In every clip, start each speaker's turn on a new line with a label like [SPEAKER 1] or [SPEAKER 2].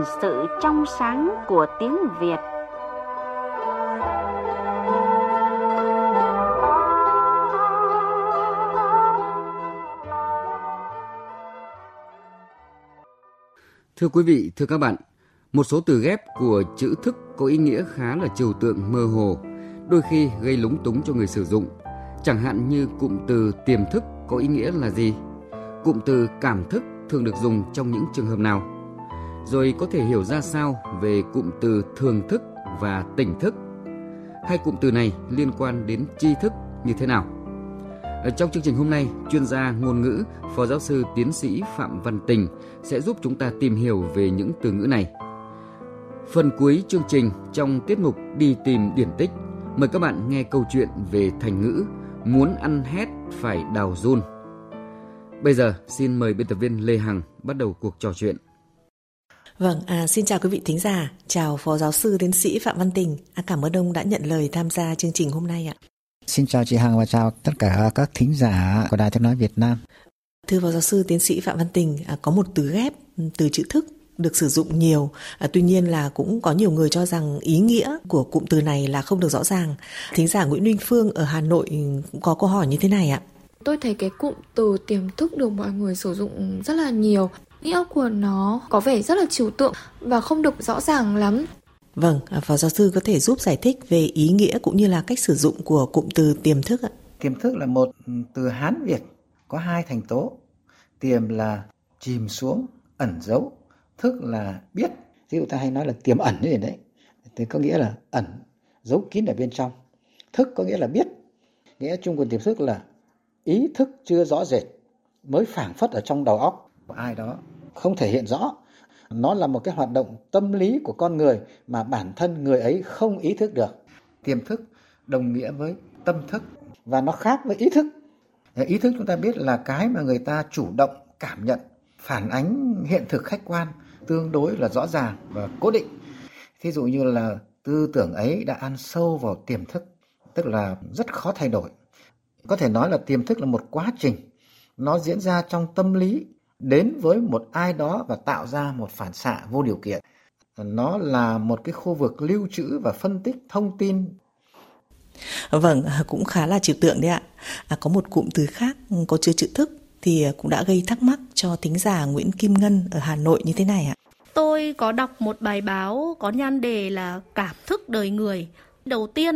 [SPEAKER 1] gìn sự trong sáng của tiếng Việt.
[SPEAKER 2] Thưa quý vị, thưa các bạn, một số từ ghép của chữ thức có ý nghĩa khá là trừu tượng mơ hồ, đôi khi gây lúng túng cho người sử dụng. Chẳng hạn như cụm từ tiềm thức có ý nghĩa là gì? Cụm từ cảm thức thường được dùng trong những trường hợp nào? Rồi có thể hiểu ra sao về cụm từ thường thức và tỉnh thức? Hai cụm từ này liên quan đến tri thức như thế nào? Ở trong chương trình hôm nay, chuyên gia ngôn ngữ, Phó giáo sư tiến sĩ Phạm Văn Tình sẽ giúp chúng ta tìm hiểu về những từ ngữ này. Phần cuối chương trình trong tiết mục Đi tìm điển tích, mời các bạn nghe câu chuyện về thành ngữ Muốn ăn hét phải đào run. Bây giờ, xin mời biên tập viên Lê Hằng bắt đầu cuộc trò chuyện.
[SPEAKER 3] Vâng, à, xin chào quý vị thính giả, chào Phó Giáo sư Tiến sĩ Phạm Văn Tình. À, cảm ơn ông đã nhận lời tham gia chương trình hôm nay ạ.
[SPEAKER 4] Xin chào chị Hằng và chào tất cả các thính giả của Đài Tiếng Nói Việt Nam.
[SPEAKER 3] Thưa Phó Giáo sư Tiến sĩ Phạm Văn Tình, à, có một từ ghép từ chữ thức được sử dụng nhiều. À, tuy nhiên là cũng có nhiều người cho rằng ý nghĩa của cụm từ này là không được rõ ràng. Thính giả Nguyễn Linh Phương ở Hà Nội cũng có câu hỏi như thế này ạ.
[SPEAKER 5] Tôi thấy cái cụm từ tiềm thức được mọi người sử dụng rất là nhiều. Nghĩa của nó có vẻ rất là trừu tượng và không được rõ ràng lắm.
[SPEAKER 3] Vâng, à, Phó giáo sư có thể giúp giải thích về ý nghĩa cũng như là cách sử dụng của cụm từ tiềm thức ạ?
[SPEAKER 4] Tiềm thức là một từ Hán Việt có hai thành tố. Tiềm là chìm xuống, ẩn giấu. Thức là biết. Ví dụ ta hay nói là tiềm ẩn như thế đấy. Thì có nghĩa là ẩn, giấu kín ở bên trong. Thức có nghĩa là biết. Nghĩa chung của tiềm thức là ý thức chưa rõ rệt mới phảng phất ở trong đầu óc của ai đó không thể hiện rõ. Nó là một cái hoạt động tâm lý của con người mà bản thân người ấy không ý thức được. Tiềm thức đồng nghĩa với tâm thức và nó khác với ý thức. Ờ, ý thức chúng ta biết là cái mà người ta chủ động cảm nhận, phản ánh hiện thực khách quan tương đối là rõ ràng và cố định. Thí dụ như là tư tưởng ấy đã ăn sâu vào tiềm thức, tức là rất khó thay đổi. Có thể nói là tiềm thức là một quá trình. Nó diễn ra trong tâm lý đến với một ai đó và tạo ra một phản xạ vô điều kiện. Nó là một cái khu vực lưu trữ và phân tích thông tin.
[SPEAKER 3] Vâng cũng khá là trừu tượng đấy ạ. À, có một cụm từ khác có chứa chữ thức thì cũng đã gây thắc mắc cho thính giả Nguyễn Kim Ngân ở Hà Nội như thế này ạ.
[SPEAKER 6] Tôi có đọc một bài báo có nhan đề là cảm thức đời người. Đầu tiên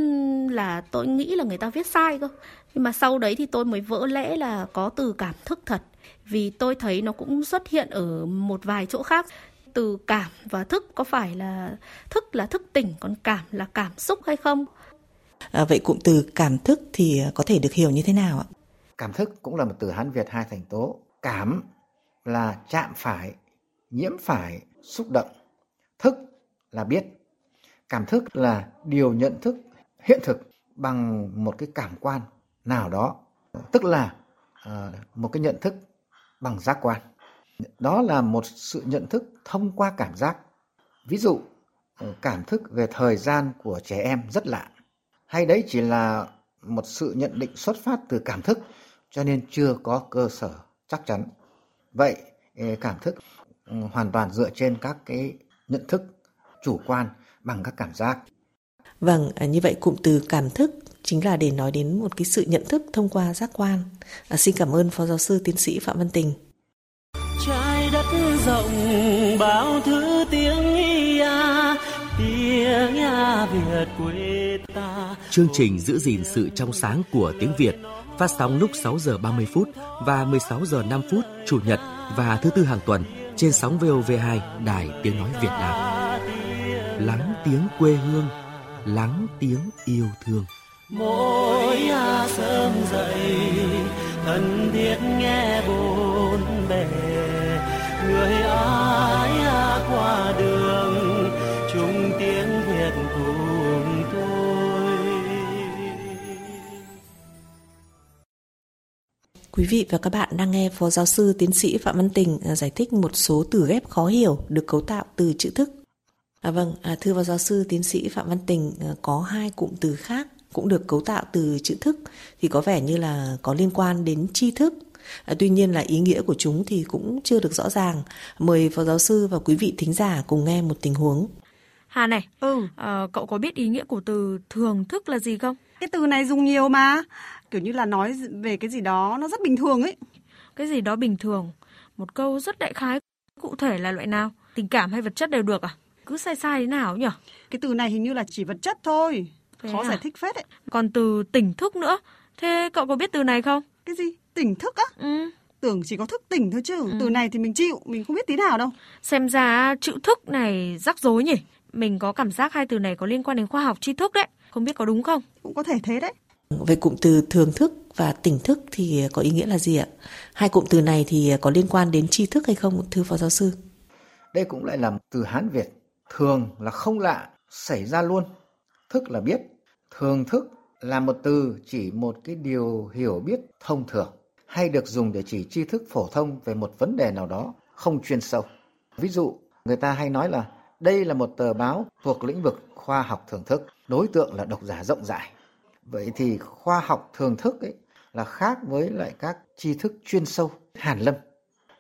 [SPEAKER 6] là tôi nghĩ là người ta viết sai cơ nhưng mà sau đấy thì tôi mới vỡ lẽ là có từ cảm thức thật. Vì tôi thấy nó cũng xuất hiện ở một vài chỗ khác. Từ cảm và thức có phải là thức là thức tỉnh còn cảm là cảm xúc hay không?
[SPEAKER 3] À, vậy cụm từ cảm thức thì có thể được hiểu như thế nào ạ?
[SPEAKER 4] Cảm thức cũng là một từ hán việt hai thành tố. Cảm là chạm phải nhiễm phải xúc động. Thức là biết. Cảm thức là điều nhận thức hiện thực bằng một cái cảm quan nào đó. Tức là uh, một cái nhận thức bằng giác quan. Đó là một sự nhận thức thông qua cảm giác. Ví dụ ờ, cảm thức về thời gian của trẻ em rất lạ. Hay đấy chỉ là một sự nhận định xuất phát từ cảm thức cho nên chưa có cơ sở chắc chắn. Vậy ờ, cảm thức ừ, hoàn toàn dựa trên các cái nhận thức chủ quan bằng các cảm giác.
[SPEAKER 3] Vâng à, như vậy cụm từ cảm thức chính là để nói đến một cái sự nhận thức thông qua giác quan. À, xin cảm ơn Phó Giáo sư Tiến sĩ Phạm Văn Tình.
[SPEAKER 7] Trái đất rộng bao thứ tiếng ia, tiếng ia Việt quê ta.
[SPEAKER 8] Chương trình giữ gìn sự trong sáng của tiếng Việt phát sóng lúc 6 giờ 30 phút và 16 giờ 5 phút chủ nhật và thứ tư hàng tuần trên sóng VOV2 Đài Tiếng Nói Việt Nam. Lắng tiếng quê hương, lắng tiếng yêu thương
[SPEAKER 7] mỗi sớm dậy thân thiết nghe bốn bề. Người ai qua đường chung tiếng việt cùng tôi.
[SPEAKER 3] Quý vị và các bạn đang nghe Phó Giáo sư Tiến sĩ Phạm Văn Tình à, giải thích một số từ ghép khó hiểu được cấu tạo từ chữ thức. À, vâng, à, thưa Phó Giáo sư Tiến sĩ Phạm Văn Tình, à, có hai cụm từ khác cũng được cấu tạo từ chữ thức thì có vẻ như là có liên quan đến tri thức À, tuy nhiên là ý nghĩa của chúng thì cũng chưa được rõ ràng. Mời phó giáo sư và quý vị thính giả cùng nghe một tình huống.
[SPEAKER 9] Hà này, ừ. à, cậu có biết ý nghĩa của từ thường thức là gì không?
[SPEAKER 10] Cái từ này dùng nhiều mà, kiểu như là nói về cái gì đó nó rất bình thường ấy.
[SPEAKER 9] Cái gì đó bình thường, một câu rất đại khái, cụ thể là loại nào? Tình cảm hay vật chất đều được à? Cứ sai sai thế nào nhỉ?
[SPEAKER 10] Cái từ này hình như là chỉ vật chất thôi, thế khó à? giải thích phết ấy.
[SPEAKER 9] Còn từ tỉnh thức nữa, thế cậu có biết từ này không?
[SPEAKER 10] Cái gì? Tỉnh thức á?
[SPEAKER 9] Ừ
[SPEAKER 10] tưởng chỉ có thức tỉnh thôi chứ ừ. từ này thì mình chịu mình không biết tí nào đâu
[SPEAKER 9] xem ra chữ thức này rắc rối nhỉ mình có cảm giác hai từ này có liên quan đến khoa học tri thức đấy. Không biết có đúng không?
[SPEAKER 10] Cũng có thể thế đấy.
[SPEAKER 3] Về cụm từ thường thức và tỉnh thức thì có ý nghĩa là gì ạ? Hai cụm từ này thì có liên quan đến tri thức hay không, thưa phó giáo sư?
[SPEAKER 4] Đây cũng lại là một từ Hán Việt. Thường là không lạ, xảy ra luôn. Thức là biết. Thường thức là một từ chỉ một cái điều hiểu biết thông thường hay được dùng để chỉ tri thức phổ thông về một vấn đề nào đó không chuyên sâu. Ví dụ, người ta hay nói là đây là một tờ báo thuộc lĩnh vực khoa học thưởng thức, đối tượng là độc giả rộng rãi. Vậy thì khoa học thưởng thức ấy là khác với lại các tri thức chuyên sâu, hàn lâm.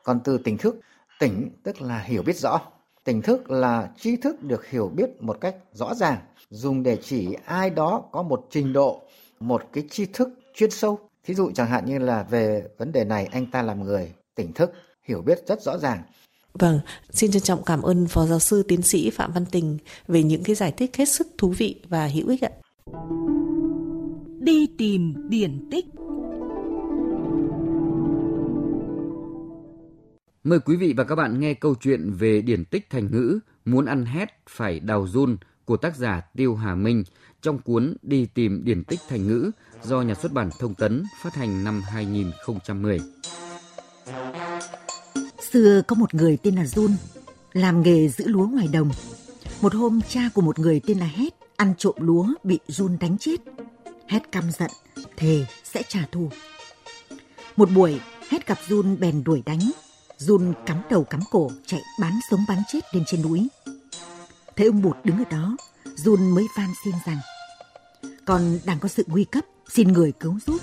[SPEAKER 4] Còn từ tỉnh thức, tỉnh tức là hiểu biết rõ. Tỉnh thức là tri thức được hiểu biết một cách rõ ràng, dùng để chỉ ai đó có một trình độ, một cái tri thức chuyên sâu. Thí dụ chẳng hạn như là về vấn đề này anh ta làm người tỉnh thức, hiểu biết rất rõ ràng
[SPEAKER 3] Vâng, xin trân trọng cảm ơn Phó Giáo sư Tiến sĩ Phạm Văn Tình về những cái giải thích hết sức thú vị và hữu ích ạ.
[SPEAKER 11] Đi tìm điển tích
[SPEAKER 2] Mời quý vị và các bạn nghe câu chuyện về điển tích thành ngữ Muốn ăn hét phải đào run của tác giả Tiêu Hà Minh trong cuốn Đi tìm điển tích thành ngữ do nhà xuất bản Thông tấn phát hành năm 2010.
[SPEAKER 11] Xưa có một người tên là Jun, làm nghề giữ lúa ngoài đồng. Một hôm cha của một người tên là Hét ăn trộm lúa bị Jun đánh chết. Hét căm giận, thề sẽ trả thù. Một buổi, Hét gặp Jun bèn đuổi đánh run cắm đầu cắm cổ chạy bán sống bán chết lên trên núi. Thấy ông Bụt đứng ở đó, run mới van xin rằng Con đang có sự nguy cấp, xin người cứu giúp.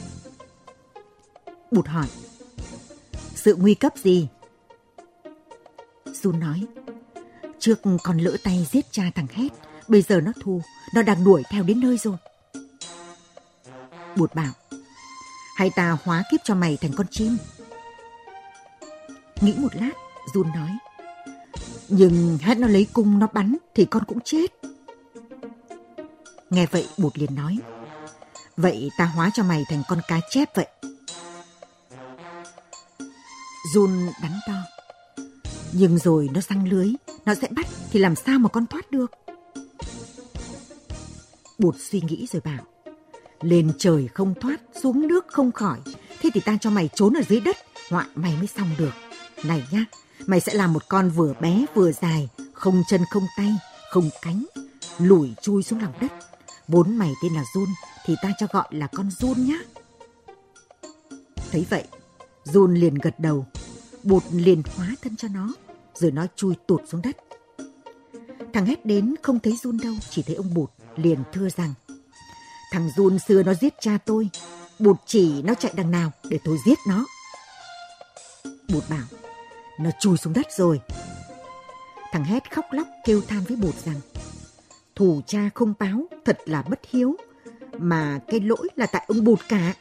[SPEAKER 11] Bụt hỏi Sự nguy cấp gì? Jun nói. Trước con lỡ tay giết cha thằng Hét, bây giờ nó thù, nó đang đuổi theo đến nơi rồi. Bụt bảo, hay ta hóa kiếp cho mày thành con chim. Nghĩ một lát, Jun nói, nhưng hết nó lấy cung nó bắn thì con cũng chết. Nghe vậy Bụt liền nói, vậy ta hóa cho mày thành con cá chép vậy. Jun đắn đo. Nhưng rồi nó răng lưới, nó sẽ bắt thì làm sao mà con thoát được? Bụt suy nghĩ rồi bảo, lên trời không thoát, xuống nước không khỏi, thế thì ta cho mày trốn ở dưới đất, họa mày mới xong được. Này nhá, mày sẽ làm một con vừa bé vừa dài, không chân không tay, không cánh, lủi chui xuống lòng đất. Vốn mày tên là Jun thì ta cho gọi là con Jun nhá. Thấy vậy, Jun liền gật đầu, bụt liền hóa thân cho nó, rồi nó chui tụt xuống đất. Thằng hét đến không thấy run đâu, chỉ thấy ông bụt liền thưa rằng Thằng run xưa nó giết cha tôi, bụt chỉ nó chạy đằng nào để tôi giết nó. Bụt bảo, nó chui xuống đất rồi. Thằng hét khóc lóc kêu than với bột rằng Thù cha không báo, thật là bất hiếu, mà cái lỗi là tại ông bột cả.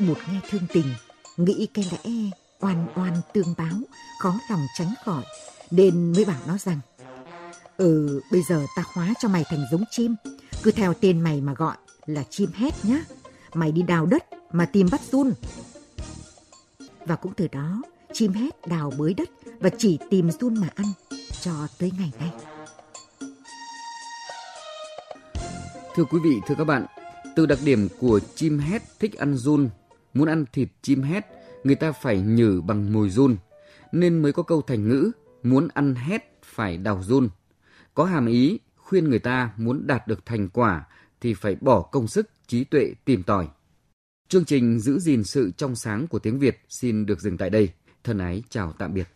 [SPEAKER 11] bột nghe thương tình, nghĩ cái lẽ oan oan tương báo, khó lòng tránh khỏi, nên mới bảo nó rằng Ừ, bây giờ ta hóa cho mày thành giống chim, cứ theo tên mày mà gọi là chim hét nhá. Mày đi đào đất mà tìm bắt run. Và cũng từ đó, chim hét đào bới đất và chỉ tìm run mà ăn cho tới ngày nay.
[SPEAKER 2] Thưa quý vị, thưa các bạn, từ đặc điểm của chim hét thích ăn run, muốn ăn thịt chim hét người ta phải nhử bằng mồi run, nên mới có câu thành ngữ muốn ăn hét phải đào run. Có hàm ý khuyên người ta muốn đạt được thành quả thì phải bỏ công sức, trí tuệ tìm tòi. Chương trình giữ gìn sự trong sáng của tiếng Việt xin được dừng tại đây. Thân ái chào tạm biệt.